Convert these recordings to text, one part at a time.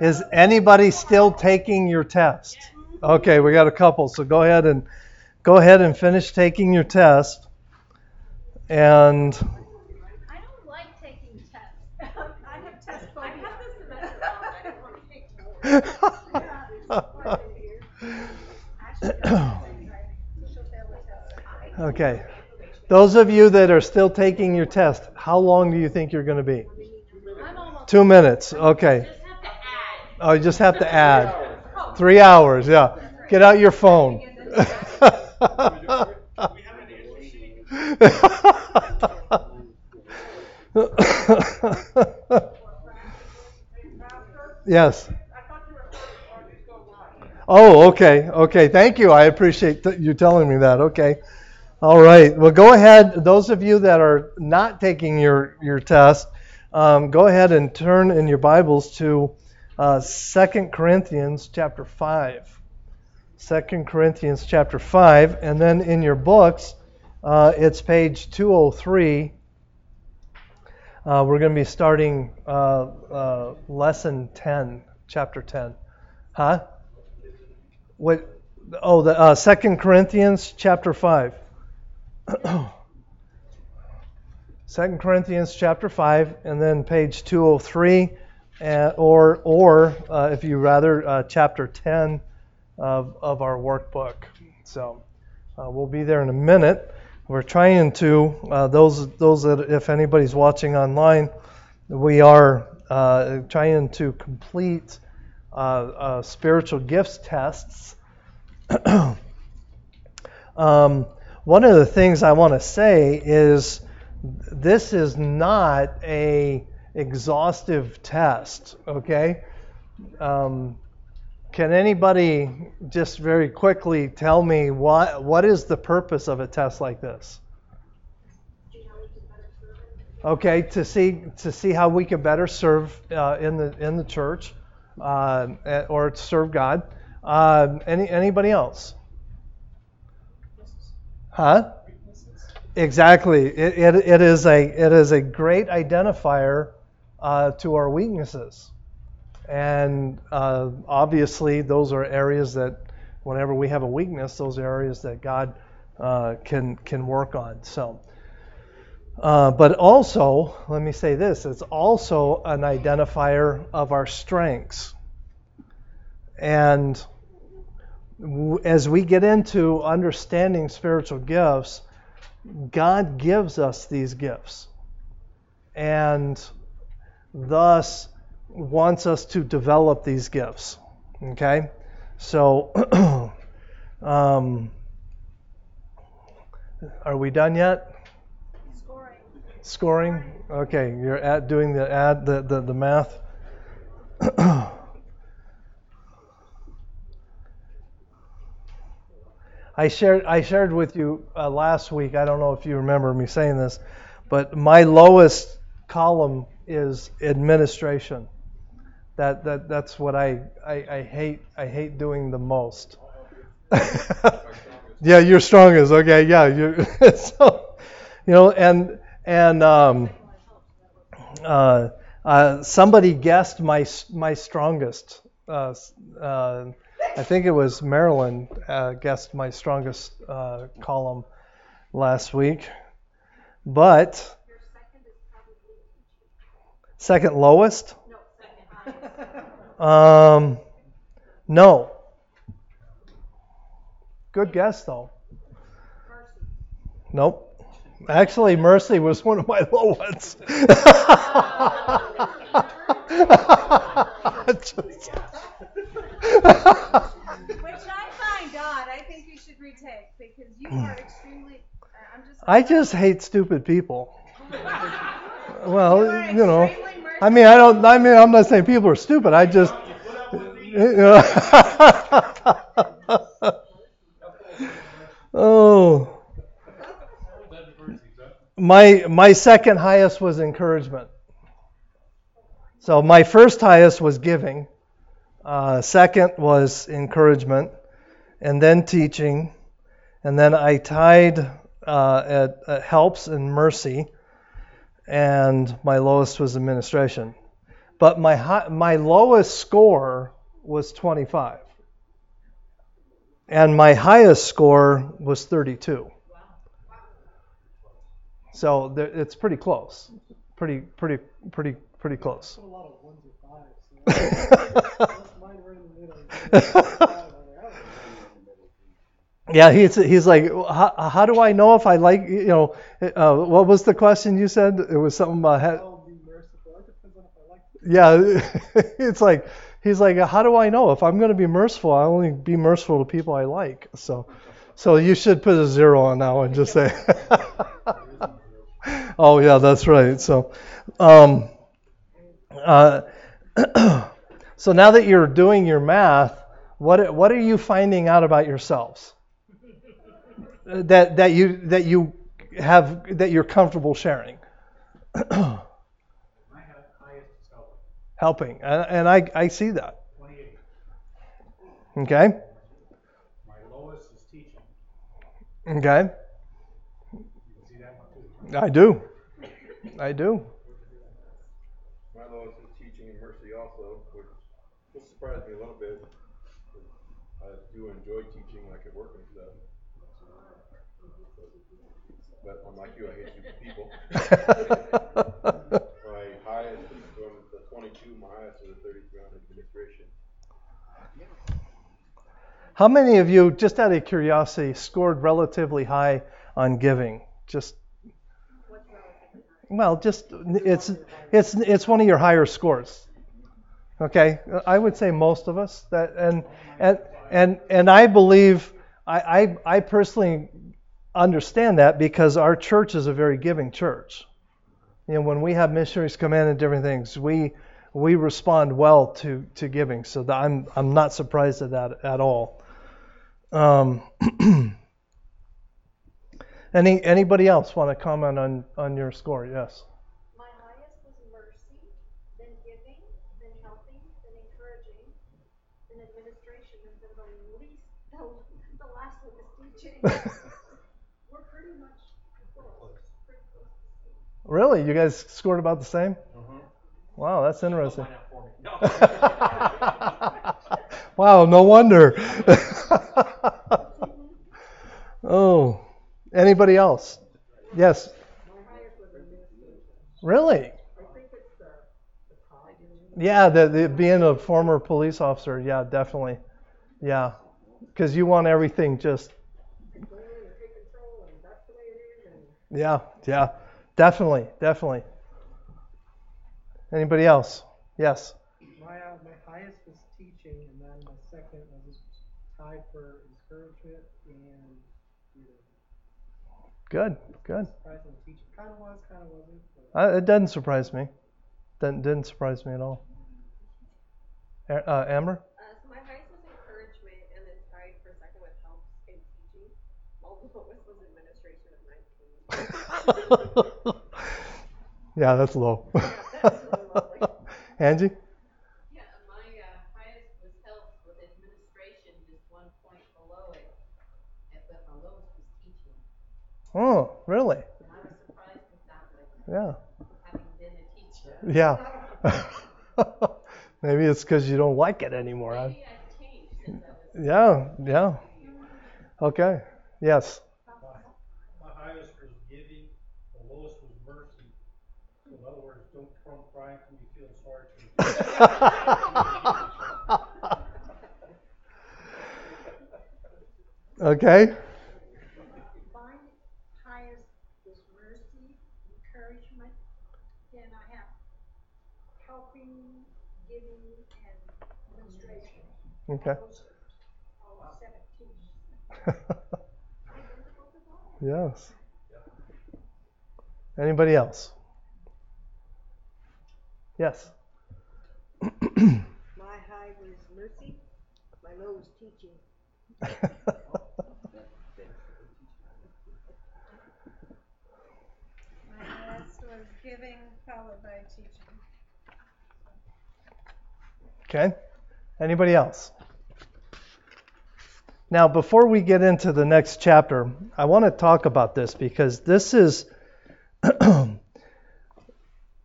Is anybody still taking your test? Okay, we got a couple, so go ahead and go ahead and finish taking your test. And I don't like taking tests. I have test phobia. I have this semester. I don't want to take okay. Those of you that are still taking your test, how long do you think you're going to be? Two minutes. Okay. Just have to add. Oh, you just have to add. Three hours, yeah. Get out your phone. yes. Oh, okay, okay. Thank you. I appreciate th- you telling me that. Okay. All right. Well, go ahead. Those of you that are not taking your your test, um, go ahead and turn in your Bibles to uh, 2 Corinthians chapter 5. 2 Corinthians chapter 5, and then in your books, uh, it's page 203. Uh, we're going to be starting uh, uh, lesson 10, chapter 10. Huh? What? Oh, the uh, 2 Corinthians chapter 5. 2 Corinthians chapter 5, and then page 203, and, or, or uh, if you rather, uh, chapter 10 of, of our workbook. So uh, we'll be there in a minute. We're trying to, uh, those, those that, if anybody's watching online, we are uh, trying to complete uh, uh, spiritual gifts tests. um, one of the things I want to say is this is not a exhaustive test, okay? Um, can anybody just very quickly tell me what what is the purpose of a test like this? Okay, to see to see how we can better serve uh, in the in the church uh, or serve God. Uh, any anybody else? Huh? Exactly. It, it, it is a it is a great identifier uh, to our weaknesses, and uh, obviously those are areas that whenever we have a weakness, those are areas that God uh, can can work on. So, uh, but also let me say this: it's also an identifier of our strengths, and as we get into understanding spiritual gifts, God gives us these gifts. And thus wants us to develop these gifts. Okay? So, um, are we done yet? Scoring. Scoring? Okay, you're at doing the add the, the, the math. I shared I shared with you uh, last week. I don't know if you remember me saying this, but my lowest column is administration. That that that's what I I, I hate I hate doing the most. yeah, you're strongest. Okay, yeah, you so you know and and um, uh, uh, somebody guessed my my strongest. Uh, uh, I think it was Marilyn uh, guessed my strongest uh, column last week, but second lowest. Um, no. Good guess though. Nope. Actually, Mercy was one of my low ones. Just- Which I find odd. I think you should retake because you are extremely. I'm just. I just hate stupid people. Well, You you know, I mean, I don't. I mean, I'm not saying people are stupid. I just, you know. oh, my my second highest was encouragement. So my first highest was giving. Uh, second was encouragement, and then teaching, and then I tied uh, at, at helps and mercy, and my lowest was administration. but my high, my lowest score was 25, and my highest score was 32. So there, it's pretty close, pretty pretty pretty pretty close. Yeah, he's he's like, how, how do I know if I like you know? Uh, what was the question you said? It was something about. ha- I'll be merciful. It depends on if I like it. yeah, it's like he's like, how do I know if I'm going to be merciful? I only be merciful to people I like. So, so you should put a zero on now and just say. oh yeah, that's right. So, um, uh, so now that you're doing your math, what what are you finding out about yourselves? That that you that you have that you're comfortable sharing. My hi- highest is helping, helping, and, and I, I see that. Okay, My lowest is teaching. okay, You can see that one too. I do, I do. My lowest is teaching and mercy also, which will surprise me a little bit. I do enjoy teaching, I could work and stuff. Unlike you, I hate stupid people. My highest is from the twenty-two, my highest is a thirty-three on administration. How many of you, just out of curiosity, scored relatively high on giving? Just well, just it's it's it's one of your higher scores. Okay, I would say most of us that and and and and I believe I I, I personally understand that because our church is a very giving church. You know, when we have missionaries come in and different things, we we respond well to to giving. So that I'm I'm not surprised at that at all. Um, any anybody else want to comment on on your score? Yes. My highest was mercy, then giving, then helping, then encouraging, then administration, and then the least, the, the last one is teaching. We're pretty much close, pretty close to the same. Really, you guys scored about the same? Uh-huh. Wow, that's interesting. Find out for me. No. wow, no wonder. oh, anybody else? Yes. Really? Yeah, the, the being a former police officer, yeah, definitely, yeah, because you want everything just. Yeah, yeah, definitely, definitely. Anybody else? Yes. My, uh, my highest was teaching, and then my second was tied for encouragement and leadership. Good, good. Kind of was, kind of Uh, it doesn't surprise me. Didn't, didn't surprise me at all. Uh, Amber? Uh, so my highest was encouragement and then tied for second with help and teaching. My lowest was administration of 19. yeah, that's low. Angie? Yeah, my uh, highest was health with administration, just one point below it, but my lowest was teaching. Oh, really? And I was surprised that, Yeah. having been a teacher. Yeah. Maybe it's because you don't like it anymore. Maybe I've changed since I was. Yeah, yeah. Okay. Yes. My highest was giving, the lowest was mercy. So in other words, don't come crying to me feeling sorry for me. okay. Mine highest was mercy, encouragement, then I have helping, giving, and Okay. Seventeen. yes. Anybody else? Yes. My high was mercy, my low was teaching. My highest was giving, followed by teaching. Okay. Anybody else? Now, before we get into the next chapter, I want to talk about this because this is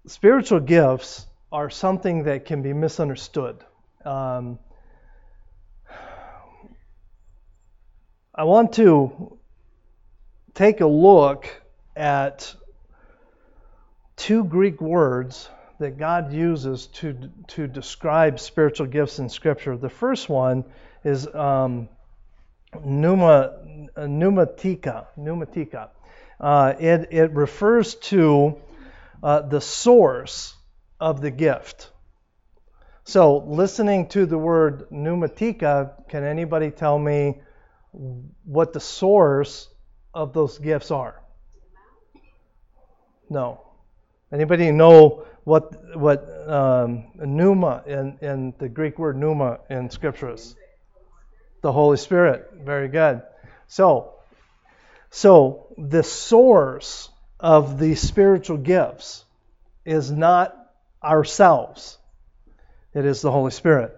spiritual gifts are something that can be misunderstood. Um, I want to take a look at two Greek words that God uses to to describe spiritual gifts in Scripture. The first one is um, pneuma. Pneumatica. Uh, it it refers to uh, the source of the gift. So, listening to the word pneumatica, can anybody tell me what the source of those gifts are? No. Anybody know what what um, pneuma in, in the Greek word pneuma in Scripture is? The Holy Spirit. Very good. So, so the source of the spiritual gifts is not ourselves. It is the Holy Spirit.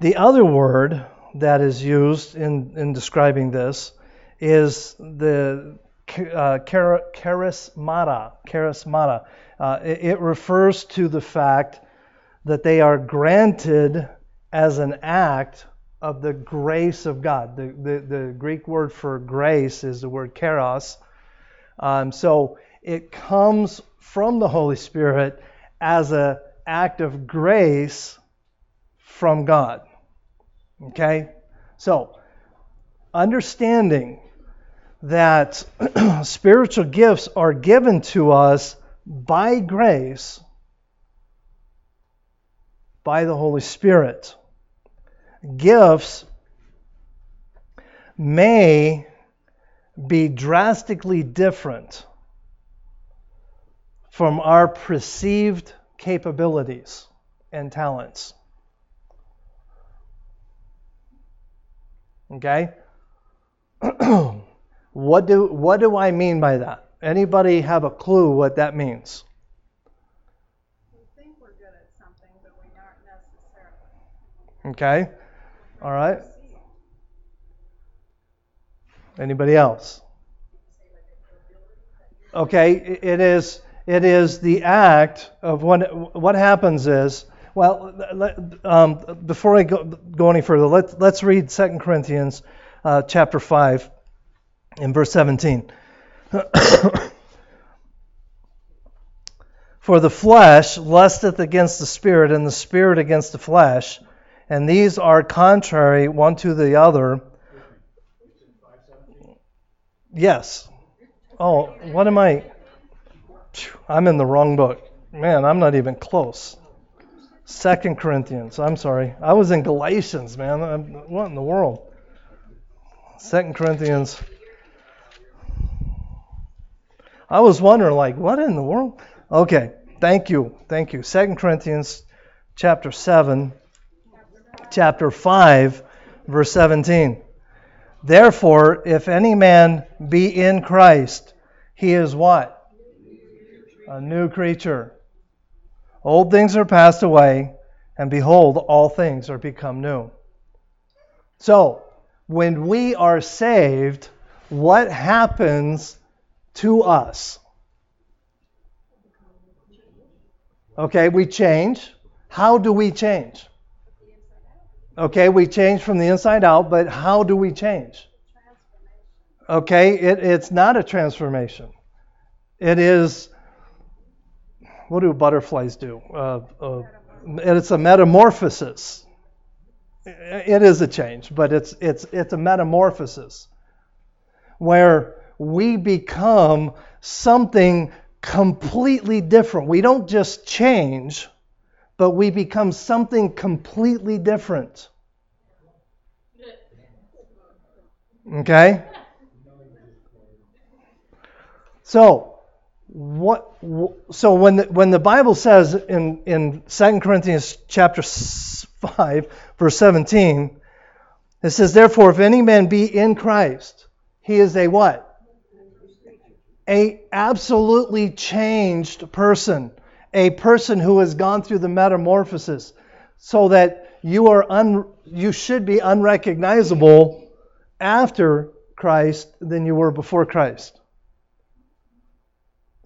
The other word that is used in, in describing this is the uh, charismata. charismata. Uh, it, it refers to the fact that they are granted as an act of the grace of God. The, the, the Greek word for grace is the word charos. Um, so it comes from the Holy Spirit as an act of grace from God. Okay? So, understanding that spiritual gifts are given to us by grace by the Holy Spirit. Gifts may be drastically different from our perceived capabilities and talents. Okay? what do what do I mean by that? Anybody have a clue what that means? We think we're good at something, but we aren't necessarily. Okay? All right. Anybody else? Okay, it is it is the act of what what happens is well um, before I go, go any further let's let's read 2 Corinthians uh, chapter 5 in verse 17 For the flesh lusteth against the spirit and the spirit against the flesh and these are contrary one to the other Yes. Oh, what am I I'm in the wrong book. Man, I'm not even close. Second Corinthians. I'm sorry. I was in Galatians, man. what in the world? Second Corinthians. I was wondering, like, what in the world? Okay. Thank you. Thank you. Second Corinthians chapter 7, chapter 5, verse 17. Therefore, if any man be in Christ, he is what? a new creature. Old things are passed away, and behold, all things are become new. So, when we are saved, what happens to us? Okay, we change. How do we change? Okay, we change from the inside out, but how do we change? Okay, it, it's not a transformation. It is what do butterflies do? Uh, uh, it's a metamorphosis. It is a change, but it's it's it's a metamorphosis where we become something completely different. We don't just change, but we become something completely different. Okay? So, what so when the, when the bible says in in 2 corinthians chapter 5 verse 17 it says therefore if any man be in christ he is a what a absolutely changed person a person who has gone through the metamorphosis so that you are un, you should be unrecognizable after christ than you were before christ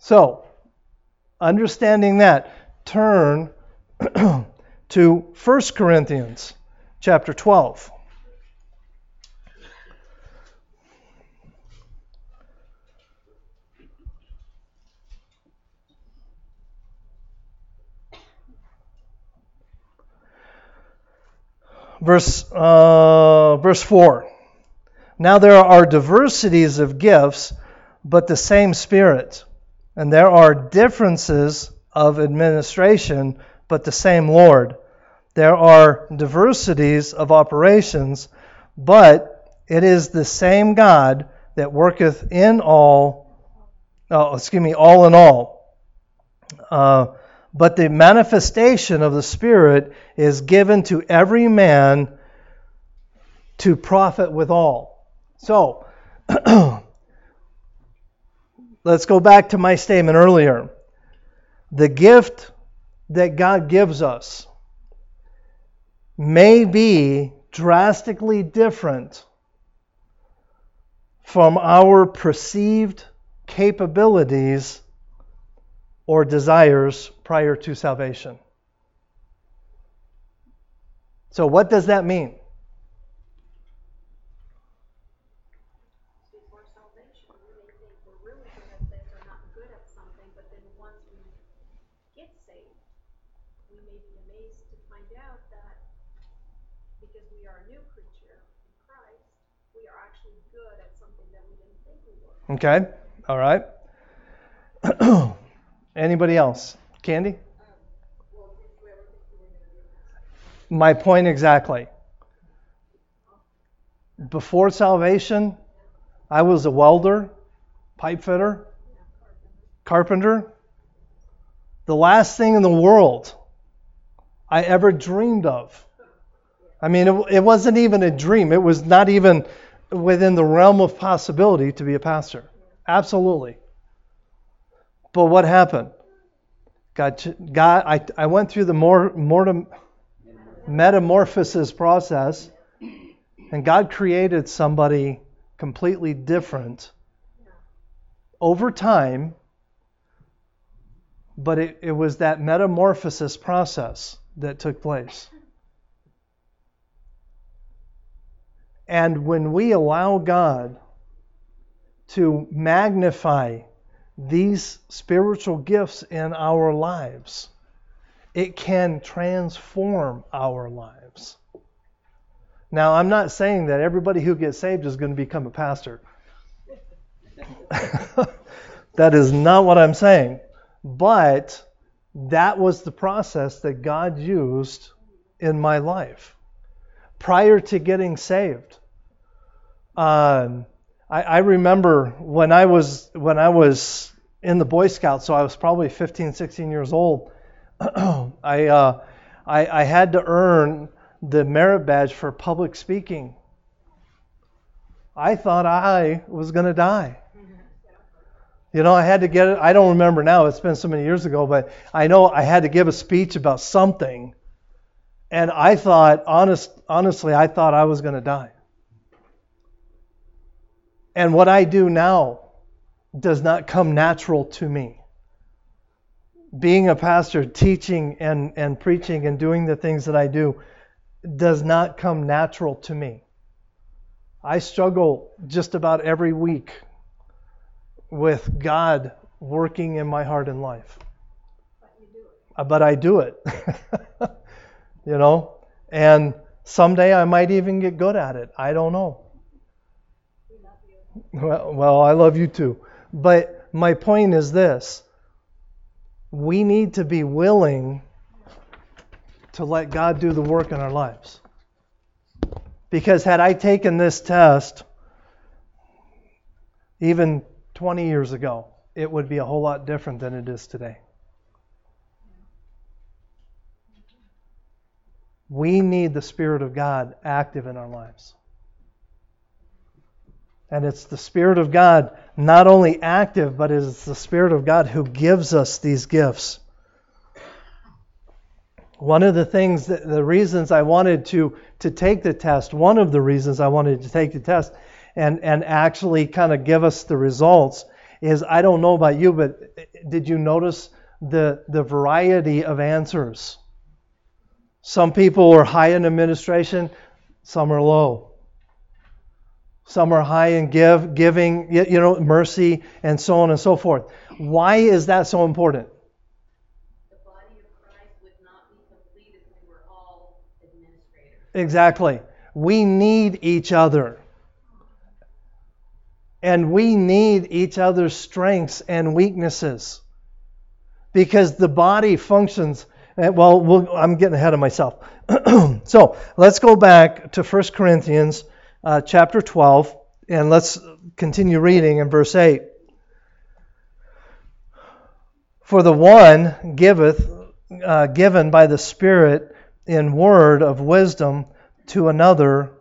So, understanding that, turn to 1 Corinthians chapter 12. Verse, uh, verse 4. Now there are diversities of gifts, but the same Spirit. And there are differences of administration, but the same Lord. There are diversities of operations, but it is the same God that worketh in all, oh, excuse me, all in all. Uh, but the manifestation of the Spirit is given to every man to profit withal. So, let's go back to my statement earlier. The gift that God gives us may be drastically different from our perceived capabilities or desires prior to salvation. So, what does that mean? Before salvation, we may think we're really good at this or not good at something, but then once we get saved, we may be amazed to find out that because we are a new creature in Christ, we are actually good at something that we didn't think we were. Okay, all right. Anybody else? Candy? My point exactly. Before salvation, I was a welder, pipe fitter, carpenter. The last thing in the world I ever dreamed of. I mean, it, it wasn't even a dream. It was not even within the realm of possibility to be a pastor. Absolutely. But what happened? God, God I, I went through the more, more metamorphosis process, and God created somebody completely different over time, but it, it was that metamorphosis process that took place. And when we allow God to magnify these spiritual gifts in our lives, it can transform our lives. Now, I'm not saying that everybody who gets saved is going to become a pastor. that is not what I'm saying. But that was the process that God used in my life prior to getting saved. Um, I, I remember when I was when I was in the Boy Scouts, so I was probably 15, 16 years old. I, uh, I I had to earn the merit badge for public speaking. I thought I was going to die. You know, I had to get it. I don't remember now. It's been so many years ago, but I know I had to give a speech about something, and I thought, honest, honestly, I thought I was going to die. And what I do now does not come natural to me. Being a pastor, teaching and, and preaching and doing the things that I do does not come natural to me. I struggle just about every week with God working in my heart and life. But I do it. you know? And someday I might even get good at it. I don't know. Well, I love you too. But my point is this we need to be willing to let God do the work in our lives. Because had I taken this test even 20 years ago, it would be a whole lot different than it is today. We need the Spirit of God active in our lives. And it's the Spirit of God not only active, but it's the Spirit of God who gives us these gifts. One of the things, that, the reasons I wanted to, to take the test, one of the reasons I wanted to take the test and, and actually kind of give us the results is I don't know about you, but eh, did you notice the, the variety of answers? Some people are high in administration, some are low. Some are high in give, giving, you know, mercy, and so on and so forth. Why is that so important? The body of Christ would not be complete if we were all administrators. Exactly. We need each other. And we need each other's strengths and weaknesses. Because the body functions. eh, Well, we'll I'm getting ahead of myself. so let's go back to 1 Corinthians uh, chapter 12, and let's continue reading in verse 8. For the one giveth, uh, given by the Spirit in word of wisdom, to another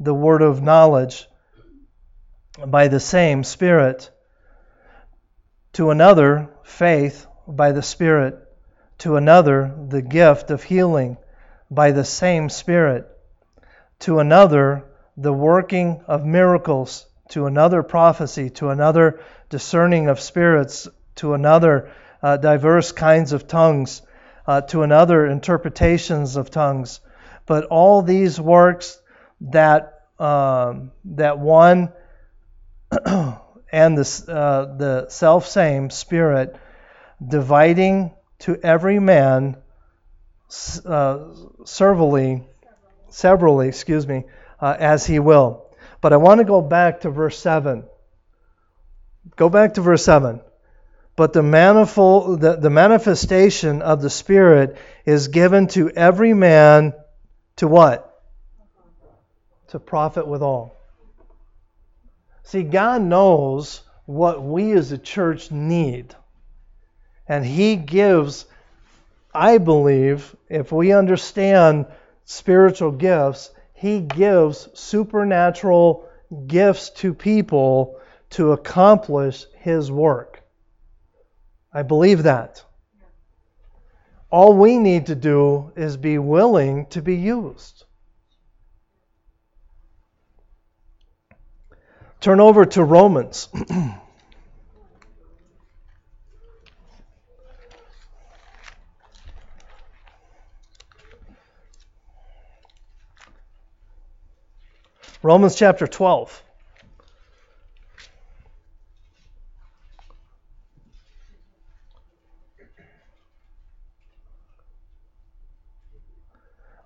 the word of knowledge by the same Spirit, to another faith by the Spirit, to another the gift of healing by the same Spirit, to another the working of miracles, to another prophecy, to another discerning of spirits, to another uh, diverse kinds of tongues, uh, to another interpretations of tongues. But all these works that um, that one and the uh, the self same Spirit dividing to every man uh, servally, severally, excuse me, uh, as he will. But I want to go back to verse 7. Go back to verse 7. But the manifold the, the manifestation of the Spirit is given to every man to what? To profit withal. See, God knows what we as a church need. And He gives, I believe, if we understand spiritual gifts, He gives supernatural gifts to people to accomplish His work. I believe that. All we need to do is be willing to be used. Turn over to Romans. Romans chapter 12.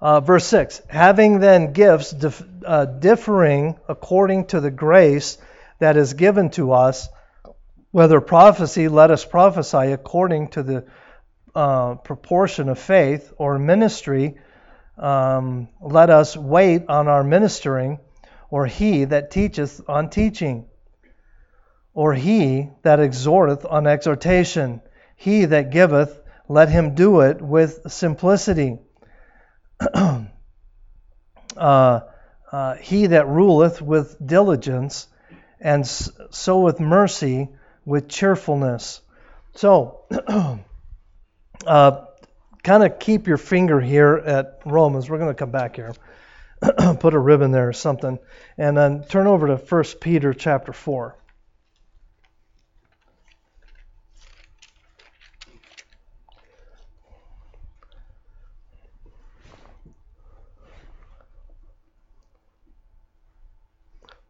Uh, verse 6 Having then gifts dif- uh, differing according to the grace that is given to us, whether prophecy, let us prophesy according to the uh, proportion of faith, or ministry, um, let us wait on our ministering, or he that teacheth on teaching, or he that exhorteth on exhortation, he that giveth, let him do it with simplicity. uh, uh, he that ruleth with diligence, and s- soweth mercy with cheerfulness. So, uh, kind of keep your finger here at Romans. We're going to come back here. Put a ribbon there or something. And then turn over to 1 Peter chapter 4.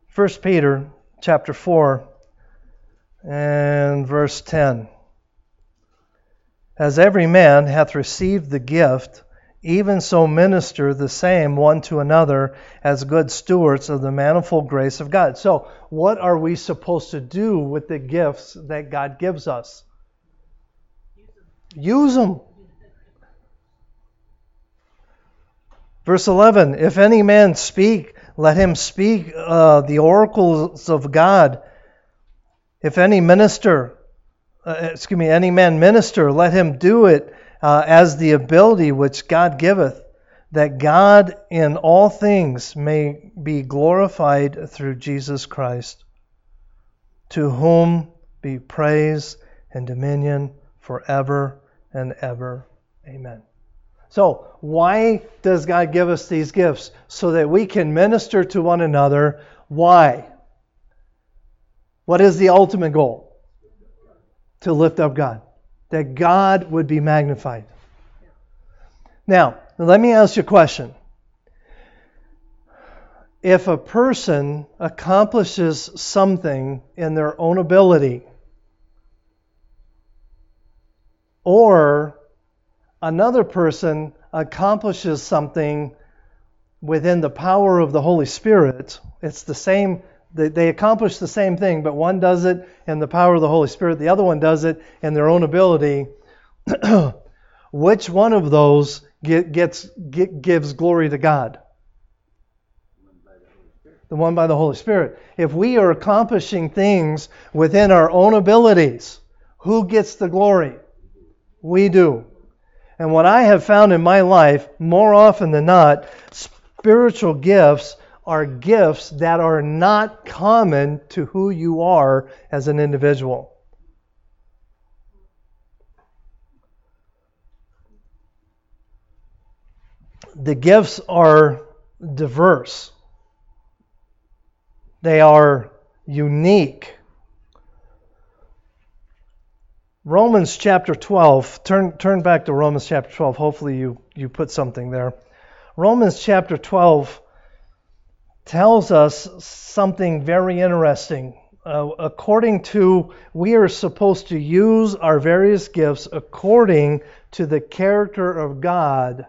First Peter chapter 4 and verse 10. As every man hath received the gift, even so minister the same one to another as good stewards of the manifold grace of God. So, what are we supposed to do with the gifts that God gives us? Use them. Verse 11 If any man speak, let him speak uh, the oracles of God. If any minister, uh, excuse me, any man minister, let him do it uh, as the ability which God giveth, that God in all things may be glorified through Jesus Christ, to whom be praise and dominion forever and ever. Amen. So, why does God give us these gifts? So that we can minister to one another. Why? What is the ultimate goal? to lift up God, that God would be magnified. Now, let me ask you a question. If a person accomplishes something in their own ability, or another person accomplishes something within the power of the Holy Spirit, it's the same, they, they accomplish the same thing, but one does it in the power of the Holy Spirit, the other one does it in their own ability. Which one of those get, gets, get, gives glory to God? The one by the Holy Spirit. If we are accomplishing things within our own abilities, who gets the glory? We do. And what I have found in my life, more often than not, spiritual gifts are gifts that are not common to who you are as an individual. The gifts are diverse. They are unique. Romans chapter 12, turn, turn back to Romans chapter 12. Hopefully, you, you put something there. Romans chapter 12 tells us something very interesting. Uh, according to, we are supposed to use our various gifts according to the character of God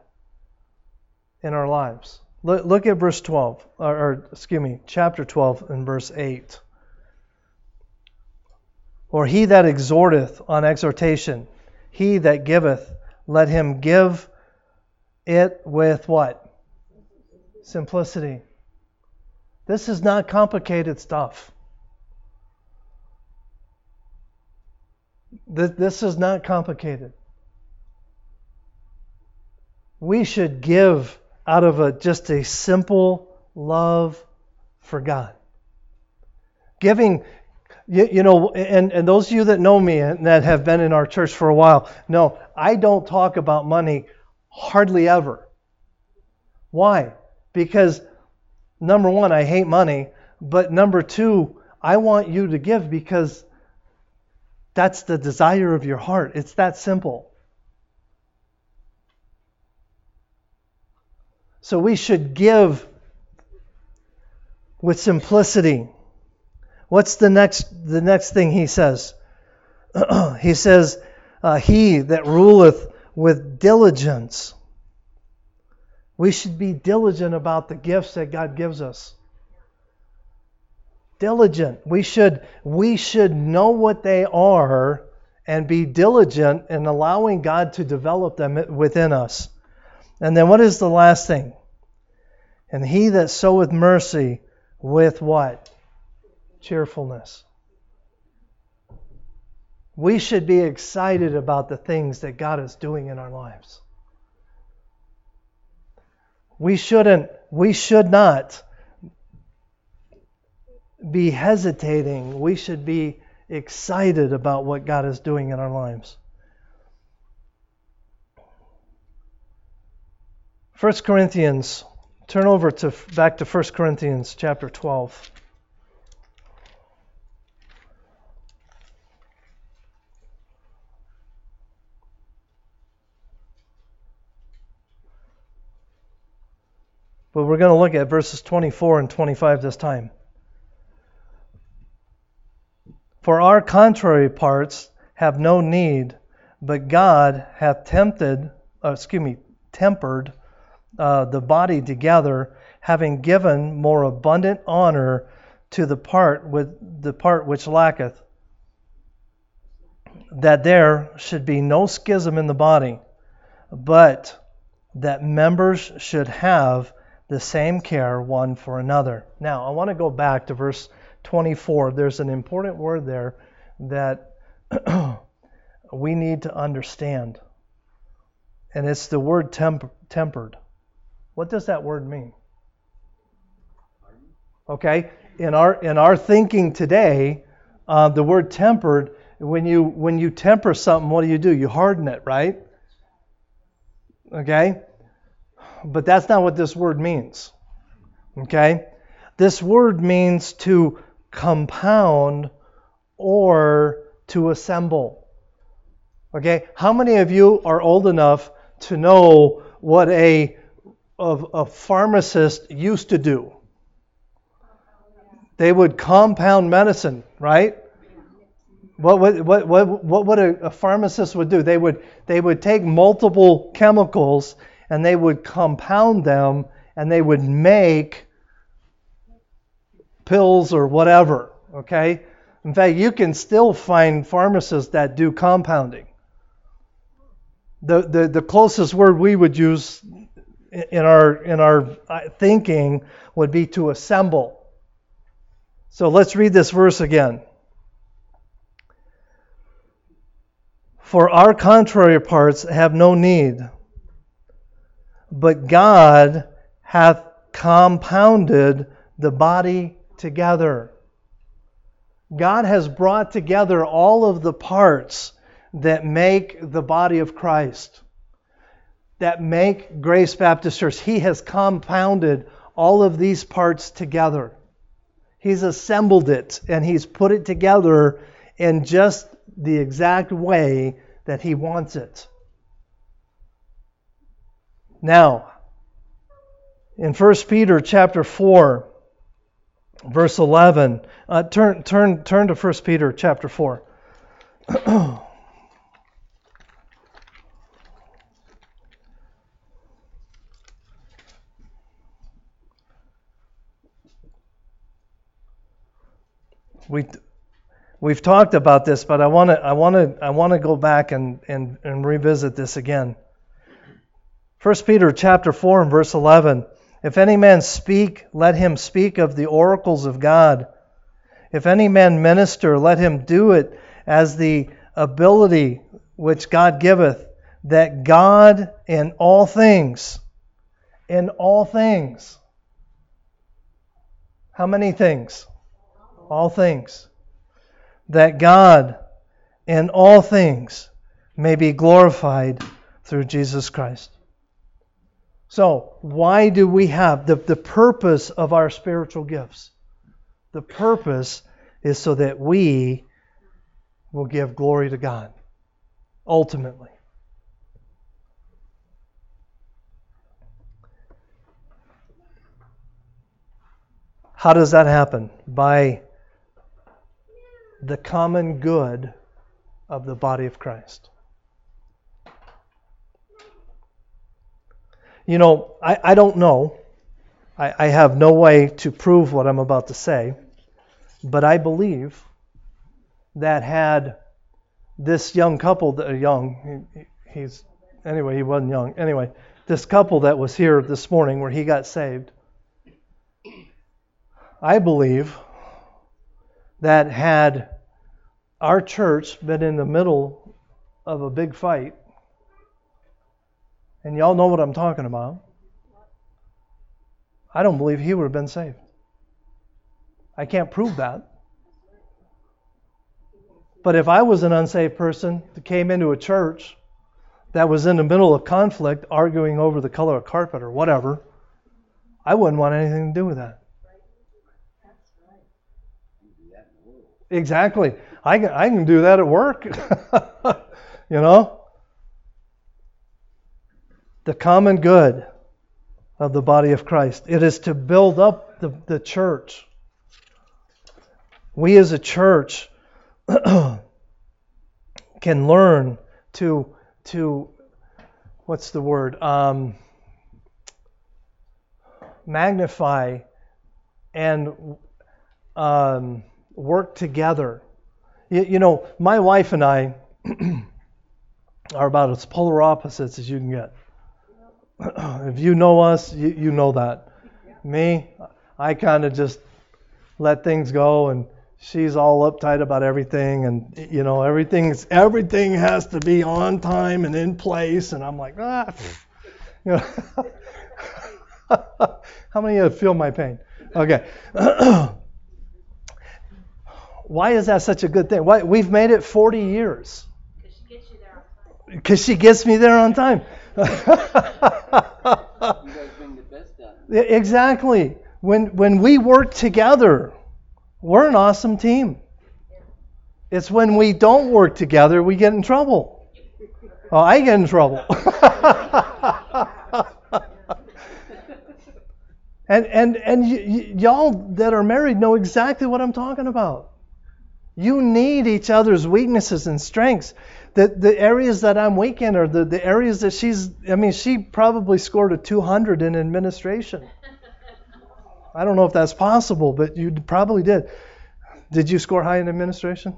in our lives. Look, look at verse 12, or, or excuse me, chapter 12 and verse 8. Or he that exhorteth on exhortation, he that giveth, let him give it with what? Simplicity. This is not complicated stuff. This is not complicated. We should give out of a, just a simple love for God. Giving, you, you, know, and, and those of you that know me and that have been in our church for a while no, I don't talk about money hardly ever. Why? Because number one, I hate money, but number two, I want you to give because that's the desire of your heart. It's that simple. So we should give with simplicity. What's the next the next thing he says? he says, uh, "He that ruleth with diligence." We should be diligent about the gifts that God gives us. Diligent. We should we should know what they are and be diligent in allowing God to develop them within us. And then what is the last thing? And he that soweth mercy with what? Cheerfulness. We should be excited about the things that God is doing in our lives. We shouldn't, we should not be hesitating. We should be excited about what God is doing in our lives. 1 Corinthians, turn over to back to 1 Corinthians chapter 12. But we're going to look at verses 24 and 25 this time. For our contrary parts have no need, but God hath tempted, uh, excuse me, tempered uh, the body together, having given more abundant honor to the part with the part which lacketh, that there should be no schism in the body, but that members should have the same care one for another. Now, I want to go back to verse 24. There's an important word there that we need to understand. And it's the word temp- tempered. What does that word mean? Okay, in our in our thinking today, uh, the word tempered. When you when you temper something, what do you do? You harden it, right? Okay, but that's not what this word means. Okay? This word means to compound or to assemble. Okay, how many of you are old enough to know what a, a, a pharmacist used to do? They would compound medicine, right? What would what what what would a, a pharmacist would do? They would they would take multiple chemicals and they would compound them and they would make pills or whatever. Okay. In fact, you can still find pharmacists that do compounding. The, the, the closest word we would use in our in our uh, thinking would be to assemble. So let's read this verse again. For our contrary parts have no need, but God hath compounded the body together. God has brought together all of the parts that make the body of Christ, that make Grace Baptist Church. He has compounded all of these parts together. He's assembled it and he's put it together in just the exact way that he wants it. Now, in 1 Peter chapter 4, verse 11, uh, turn, turn, turn to 1 Peter chapter 4. we we've talked about this, but I want to I want to I want to go back and, and and revisit this again. 1 Peter chapter 4 and verse 11. If any man speak, let him speak of the oracles of God. If any man minister, let him do it as the ability which God giveth, that God in all things, in all things, how many things? all things, that God in all things may be glorified through Jesus Christ. So, why do we have the, the purpose of our spiritual gifts? The purpose is so that we will give glory to God, ultimately. How does that happen? By the common good of the body of Christ. You know, I, I don't know. I, I have no way to prove what I'm about to say, but I believe that had this young couple, that uh, young, he, he's, anyway, he wasn't young. Anyway, this couple that was here this morning where he got saved, I believe that had our church been in the middle of a big fight, and y'all know what I'm talking about, I don't believe he would have been saved. I can't prove that. But if I was an unsaved person that came into a church that was in the middle of conflict, arguing over the color of carpet or whatever, I wouldn't want anything to do with that. Exactly. I can, I can do that at work. you know? The common good of the body of Christ. It is to build up the, the church. We as a church can learn to to what's the word um, magnify and um, work together you, you know, my wife and I are about as polar opposites as you can get. if you know us, you, you know that. Me, I kind of just let things go, and she's all uptight about everything, and you know everything's everything has to be on time and in place, and I'm like, ah, you know. How many of you feel my pain? Okay. Why is that such a good thing? Why, we've made it 40 years. Because she gets me there on time. exactly. When, when we work together, we're an awesome team. It's when we don't work together we get in trouble. Oh, I get in trouble. and and and y- y- y'all that are married know exactly what I'm talking about. You need each other's weaknesses and strengths. The the areas that I'm weak in are the, the areas that she's I mean, she probably scored a 200 in administration. I don't know if that's possible, but you probably did. Did you score high in administration?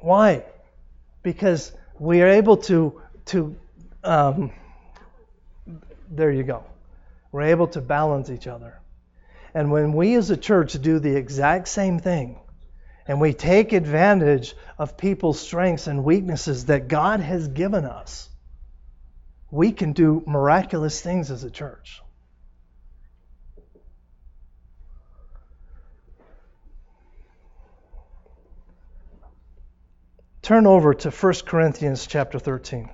Why? Because we are able to to um, there you go. We're able to balance each other. And when we as a church do the exact same thing, and we take advantage of people's strengths and weaknesses that God has given us, we can do miraculous things as a church. Turn over to 1 Corinthians chapter 13.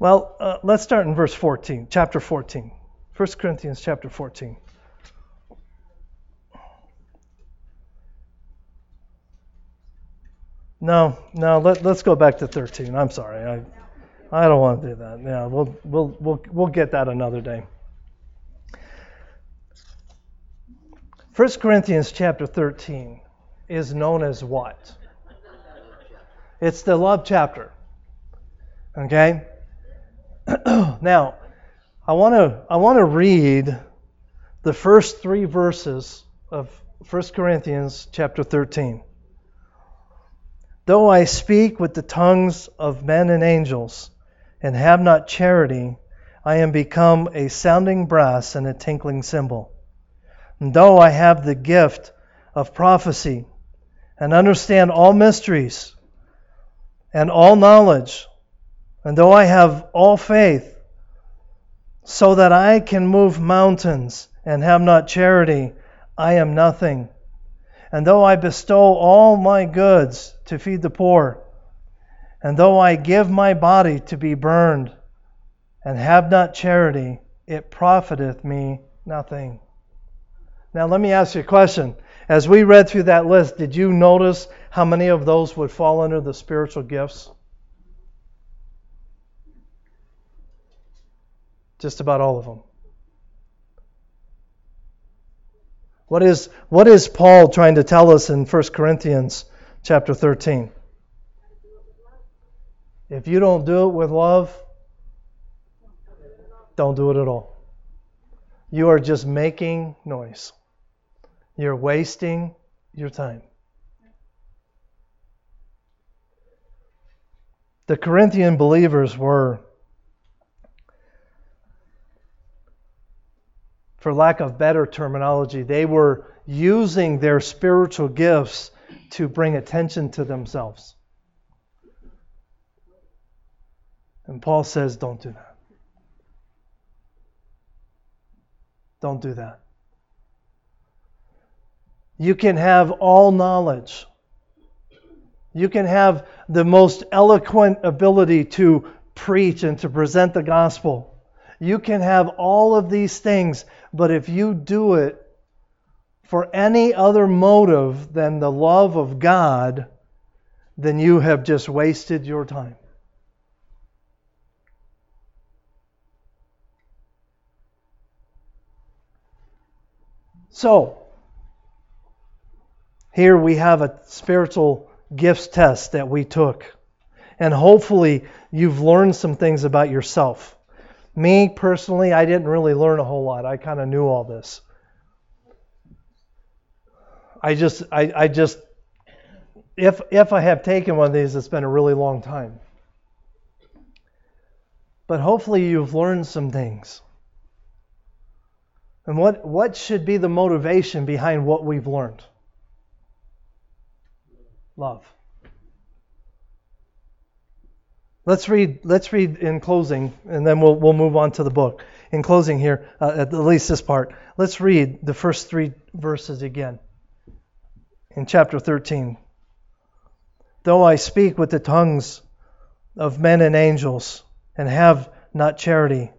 Well, uh, let's start in verse 14, chapter 14. 1 Corinthians chapter 14. No, no, let, let's go back to 13. I'm sorry. I, I don't want to do that. Yeah, we'll, we'll, we'll, we'll get that another day. 1 Corinthians chapter 13 is known as what? It's the love chapter. Okay? now, I want to I want to read the first 3 verses of 1 Corinthians chapter 13. Though I speak with the tongues of men and angels and have not charity, I am become a sounding brass and a tinkling cymbal. And though I have the gift of prophecy and understand all mysteries and all knowledge, and though I have all faith, so that I can move mountains and have not charity, I am nothing. And though I bestow all my goods to feed the poor, and though I give my body to be burned, and have not charity, it profiteth me nothing. Now, let me ask you a question. As we read through that list, did you notice how many of those would fall under the spiritual gifts? Just about all of them. What is, what is Paul trying to tell us in 1 Corinthians chapter 13? If you don't do it with love, don't do it at all. You are just making noise. You're wasting your time. The Corinthian believers were, for lack of better terminology, they were using their spiritual gifts to bring attention to themselves. And Paul says, don't do that. Don't do that. You can have all knowledge. You can have the most eloquent ability to preach and to present the gospel. You can have all of these things, but if you do it for any other motive than the love of God, then you have just wasted your time. So, here we have a spiritual gifts test that we took. And hopefully, you've learned some things about yourself. Me personally, I didn't really learn a whole lot. I kind of knew all this. I just, I, I just, if if I have taken one of these, it's been a really long time. But hopefully, you've learned some things. And what, what should be the motivation behind what we've learned? Love. Let's read. Let's read in closing, and then we'll we'll move on to the book. In closing here, uh, at least this part, let's read the first three verses again. In chapter 13, though I speak with the tongues of men and angels, and have not charity,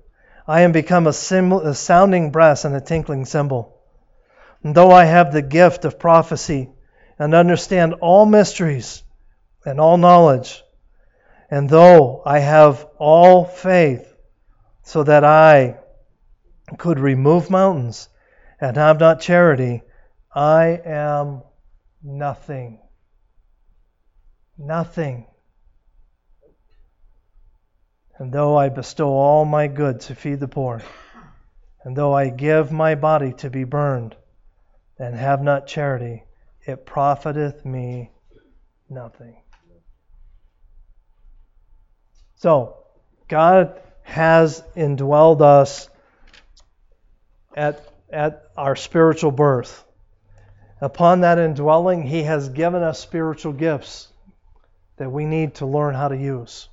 I am become a, a sounding brass and a tinkling cymbal. And though I have the gift of prophecy and understand all mysteries and all knowledge, and though I have all faith so that I could remove mountains and have not charity, I am nothing. Nothing. And though I bestow all my goods to feed the poor, and though I give my body to be burned, and have not charity, it profiteth me nothing. So, God has indwelled us at, at our spiritual birth. Upon that indwelling, He has given us spiritual gifts that we need to learn how to use.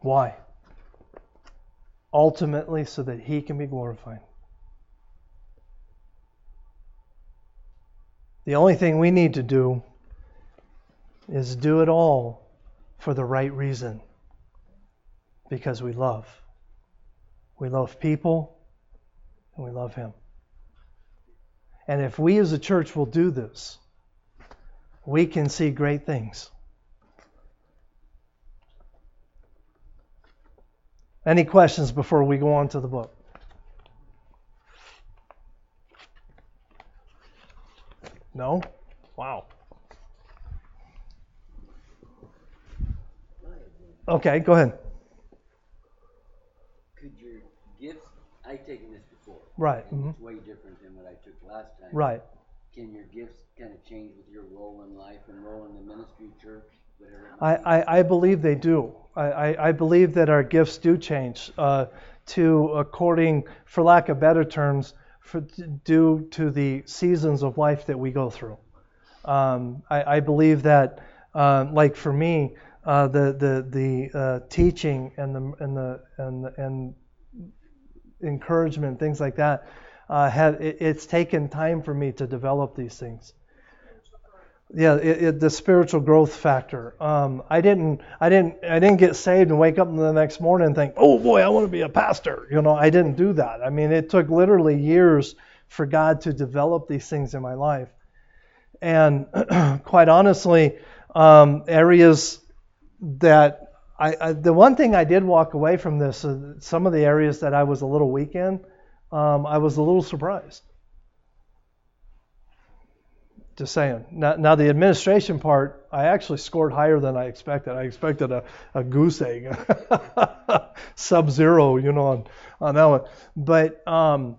Why? Ultimately, so that He can be glorified. The only thing we need to do is do it all for the right reason because we love. We love people and we love Him. And if we as a church will do this, we can see great things. Any questions before we go on to the book? No? Wow. Okay, go ahead. Could your gifts, I've taken this before. Right. mhm. It's way different than what I took last time. Right. Can your gifts kind of change with your role in life and role in the ministry, church, whatever? I. I, I believe they do. I, I, I believe that our gifts do change uh, to according, for lack of better terms, for, due to the seasons of life that we go through. Um, I, I believe that, uh, like for me, uh, the the the uh, teaching and the and the and and encouragement, things like that, uh, have it, it's taken time for me to develop these things. Yeah, it, it, the spiritual growth factor. Um, I didn't, I didn't, I didn't get saved and wake up the next morning and think, oh boy, I want to be a pastor. You know, I didn't do that. I mean, it took literally years for God to develop these things in my life. And quite honestly, um, areas that I, I, the one thing I did walk away from this, uh, some of the areas that I was a little weak in, um, I was a little surprised. Just saying. Now, now the administration part, I actually scored higher than I expected. I expected a, a goose egg, sub zero, you know, on, on that one. But um,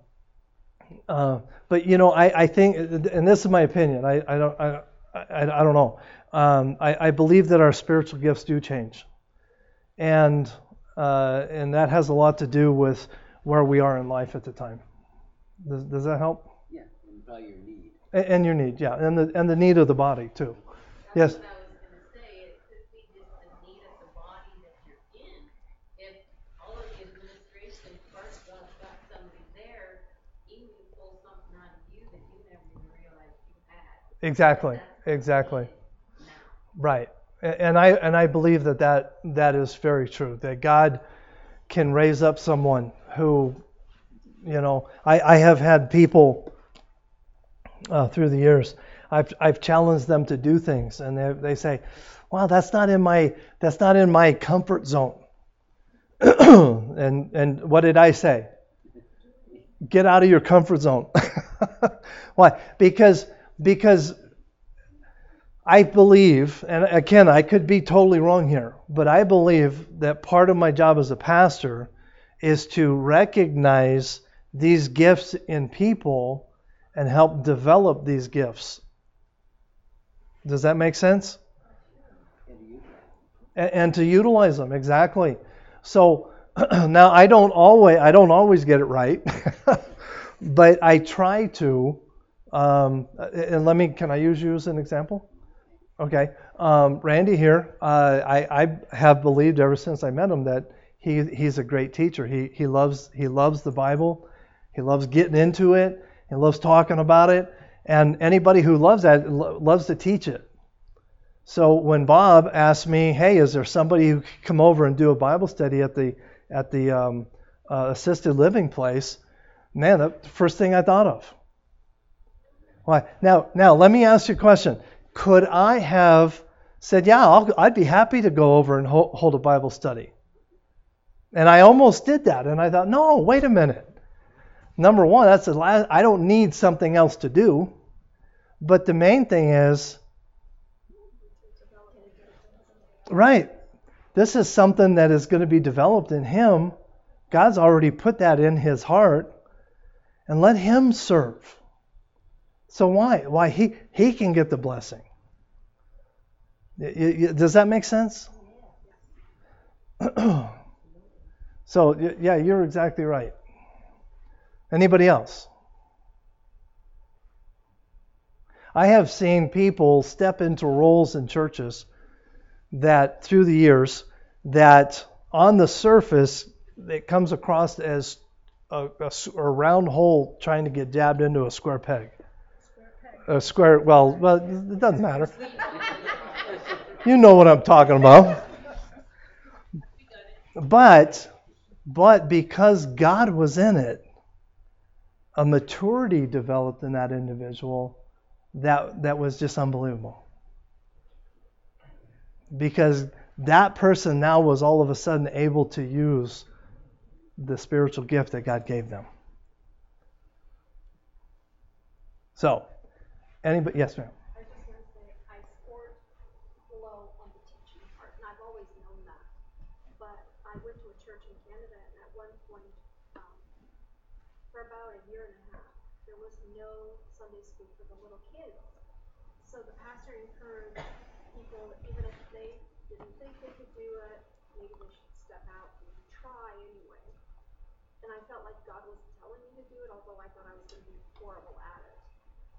uh, but you know, I, I think, and this is my opinion. I, I don't I, I, I don't know. Um, I, I believe that our spiritual gifts do change, and uh, and that has a lot to do with where we are in life at the time. Does, does that help? Yeah, and probably your. And, and your need, yeah, and the and the need of the body too. Yes. That's what I was gonna say, it could be just the need of the body that you're in. If all of the administration parts got, got somebody there, he can pull something out of you that you never even realized you had. Exactly. Exactly. Right. And I and I believe that that, that is very true. That God can raise up someone who, you know, I, I have had people uh, through the years. I've I've challenged them to do things, and they they say, "Wow, that's not in my that's not in my comfort zone." and and what did I say? Get out of your comfort zone. Why? Because because I believe, and again, I could be totally wrong here, but I believe that part of my job as a pastor is to recognize these gifts in people and help develop these gifts. Does that make sense? And and, to utilize them exactly. So now I don't always I don't always get it right, but I try to Um, and let me, can I use you as an example? Okay. Um, Randy here, uh, I, I have believed ever since I met him that he, he's a great teacher. He, he, loves, he loves the Bible, he loves getting into it, he loves talking about it. And anybody who loves that lo- loves to teach it. So when Bob asked me, "Hey, is there somebody who could come over and do a Bible study at the at the um, uh, assisted living place?" Man, that's the first thing I thought of. Why? Now, now let me ask you a question. Could I have said, "Yeah, I'll, I'd be happy to go over and hold, hold a Bible study"? And I almost did that, and I thought, "No, wait a minute. Number one, that's the last. I don't need something else to do." But the main thing is, right, this is something that is going to be developed in him. God's already put that in his heart. And let him serve. So why? Why he he can get the blessing. Does that make sense? so yeah, you're exactly right. Anybody else? I have seen people step into roles in churches that through the years that on the surface it comes across as a, a, a round hole trying to get jabbed into a square peg. A square, well, well, it doesn't matter. You know what I'm talking about. But, but because God was in it, a maturity developed in that individual that that was just unbelievable. Because that person now was all of a sudden able to use the spiritual gift that God gave them. So, anybody? Yes, ma'am. I was just going to say, I scored low on the teaching part, and I've always known that. But I went to a church in Canada, and at one point, um, for about a year and a half, there was no Sunday school for the little kids. So the pastor encouraged people, even if they didn't think they could do it, maybe they should step out and try anyway. And I felt like God was telling me to do it, although I thought I was going to be horrible at it.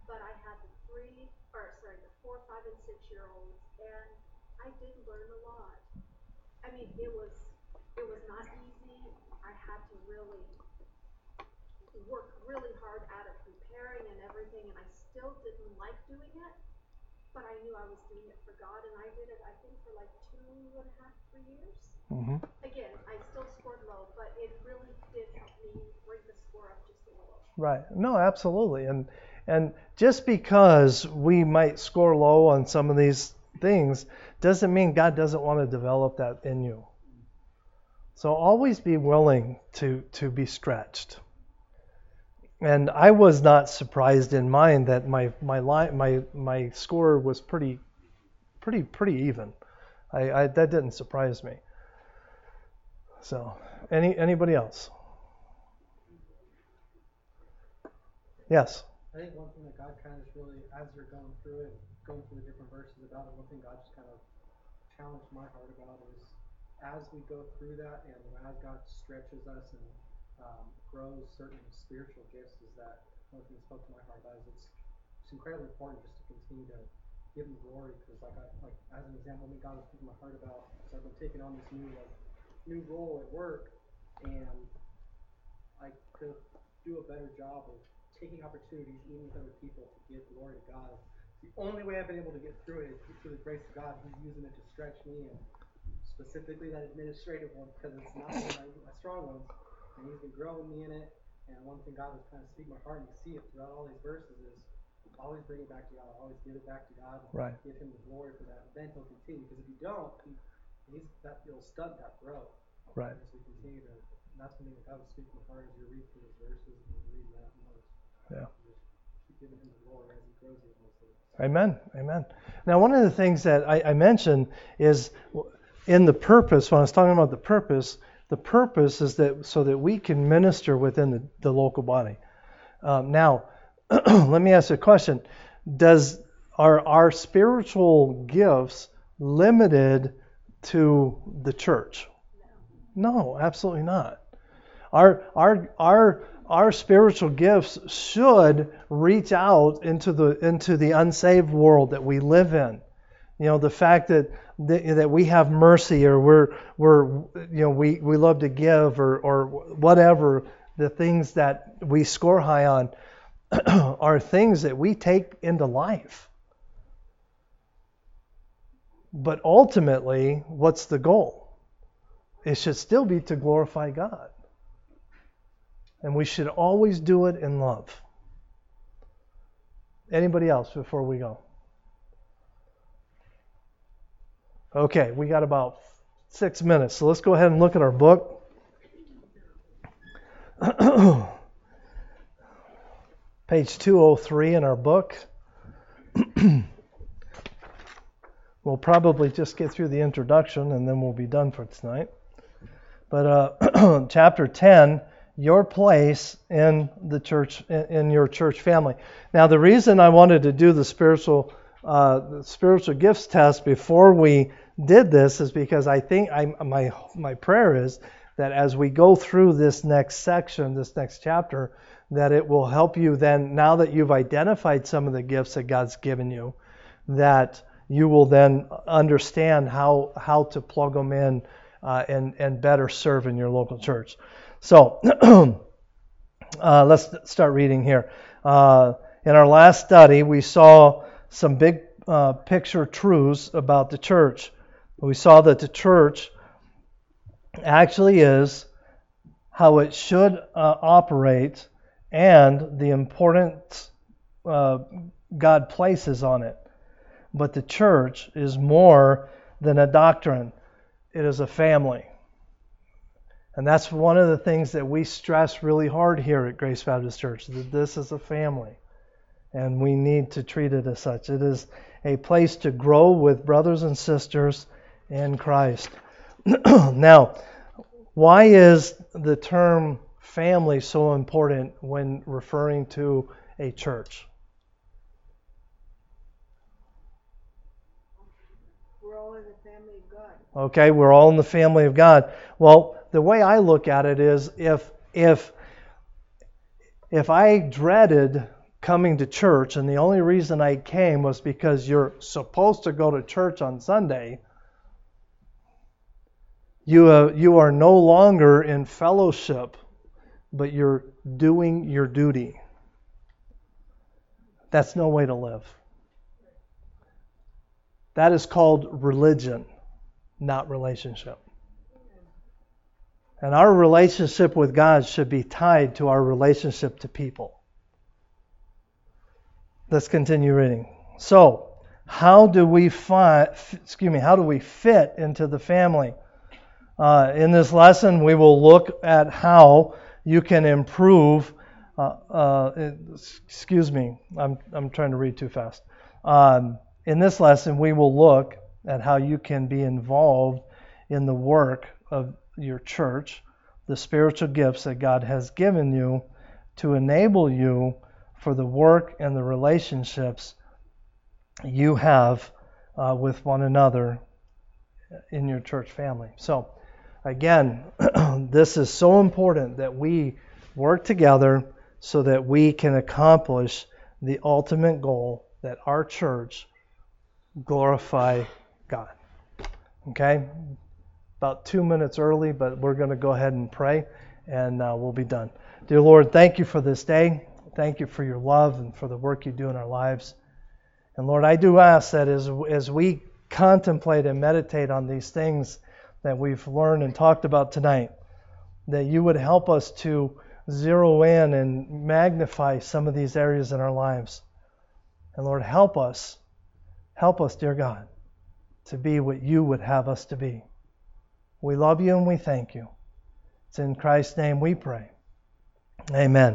But I had the three, or sorry, the four, five, and six year olds, and I did learn a lot. I mean, it was it was not easy. I had to really work really hard at it, preparing and everything, and I still didn't like doing it. But I knew I was doing it for God, and I did it. I think for like two and a half, three years. Mm-hmm. Again, I still scored low, but it really did help me bring the score up just a little. Right. No, absolutely. And and just because we might score low on some of these things doesn't mean God doesn't want to develop that in you. So always be willing to to be stretched. And I was not surprised in mine that my my line my my score was pretty pretty pretty even. I, I that didn't surprise me. So any anybody else? Yes. I think one thing that God kind of just really, as you're going through it, going through the different verses about it, one thing God just kind of challenged my heart about is as we go through that and as God stretches us and um, grows certain spiritual gifts, is that one thing that spoke to my heart about is it's, it's incredibly important just to continue to give Him glory because, like, I, like as an example, I God was speaking my heart about because I've been taking on this new like new role at work and I could do a better job of taking opportunities, even with other people, to give glory to God. The only way I've been able to get through it is through the grace of God. He's using it to stretch me, and specifically that administrative one, because it's not one of my, my strong ones. And He's been growing me in it. And one thing God was kind of speaking my heart, and you see it throughout all these verses, is always bring it back to God. Always give it back to God. Right. Give Him the glory for that. Then He'll continue. Because if you don't, he, he's that He'll stunt that growth. Right. As we continue to, and that's something that God was speaking my heart as you read through those verses and read that. And those, Yeah. Amen. Amen. Now, one of the things that I, I mentioned is in the purpose, when I was talking about the purpose, the purpose is that so that we can minister within the, the local body. Um, now, let me ask you a question. Does are our spiritual gifts limited to the church? No, absolutely not. Our our our our spiritual gifts should reach out into the into the unsaved world that we live in. You know, the fact that that we have mercy or we're we're you know we, we love to give or or whatever the things that we score high on are things that we take into life. But ultimately, what's the goal? It should still be to glorify God. And we should always do it in love. Anybody else before we go? Okay, we got about six minutes, so let's go ahead and look at our book. Page 203 in our book. we'll probably just get through the introduction and then we'll be done for tonight. But uh, chapter 10, your place in the church, in your church family. Now, the reason I wanted to do the spiritual, uh, the spiritual gifts test before we did this is because I think I, my my prayer is that as we go through this next section, this next chapter, that it will help you then, now that you've identified some of the gifts that God's given you, that you will then understand how how to plug them in uh, and and better serve in your local church. So uh, let's start reading here. Uh, in our last study, we saw some big uh, picture truths about the church. We saw that the church actually is how it should uh, operate and the importance uh, God places on it. But the church is more than a doctrine, it is a family. And that's one of the things that we stress really hard here at Grace Baptist Church that this is a family. And we need to treat it as such. It is a place to grow with brothers and sisters in Christ. now, why is the term family so important when referring to a church? We're all in the family of God. Okay, we're all in the family of God. Well, the way I look at it is if if if I dreaded coming to church and the only reason I came was because you're supposed to go to church on Sunday, you, uh, you are no longer in fellowship, but you're doing your duty. That's no way to live. That is called religion, not relationship. And our relationship with God should be tied to our relationship to people. Let's continue reading. So, how do we find, excuse me, how do we fit into the family? Uh, in this lesson, we will look at how you can improve. Uh, uh, excuse me, I'm, I'm trying to read too fast. Um, in this lesson, we will look at how you can be involved in the work of your church, the spiritual gifts that God has given you to enable you for the work and the relationships you have uh, with one another in your church family. So, Again, this is so important that we work together so that we can accomplish the ultimate goal that our church glorify God. Okay? About two minutes early, but we're going to go ahead and pray and uh, we'll be done. Dear Lord, thank you for this day. Thank you for your love and for the work you do in our lives. And Lord, I do ask that as, as we contemplate and meditate on these things, that we've learned and talked about tonight, that you would help us to zero in and magnify some of these areas in our lives. And Lord, help us, help us, dear God, to be what you would have us to be. We love you and we thank you. It's in Christ's name we pray. Amen.